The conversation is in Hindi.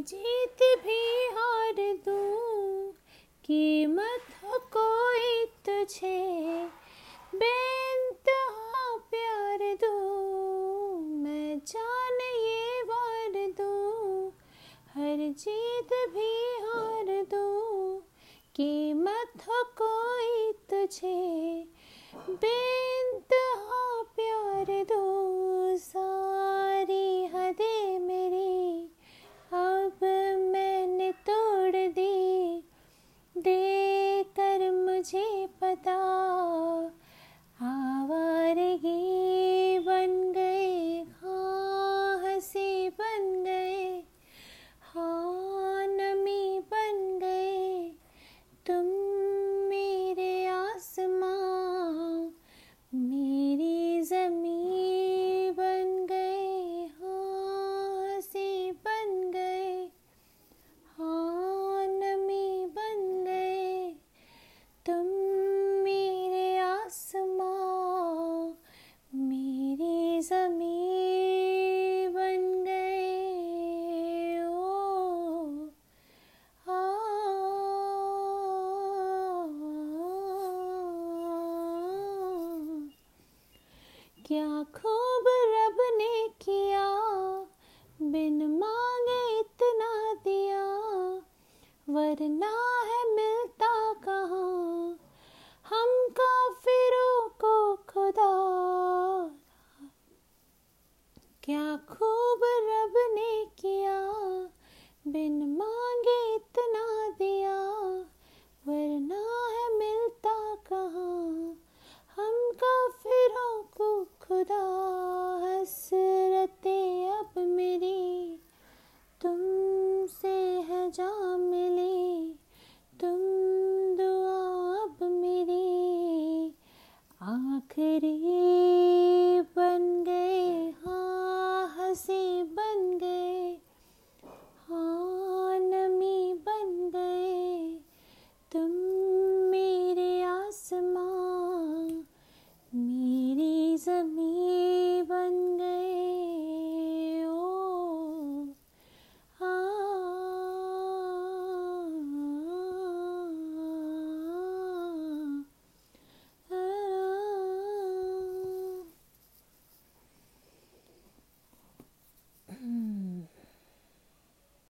जीत भी हार दूँ, कीमत हो कोई तुझे। बेनतहा प्यार दूँ, मैं जान ये वार दूँ। हर जीत भी हार दूँ, कीमत हो कोई तुझे। बेनतहा प्यार दो जमी बन गए ओ क्या खूब रब ने किया बिन मांगे इतना दिया वरना खूब रब ने किया, बिन मांगे इतना दिया, वरना है मिलता कहाँ? हम काफिरों को खुदा हसरते अब मेरी तुमसे है जान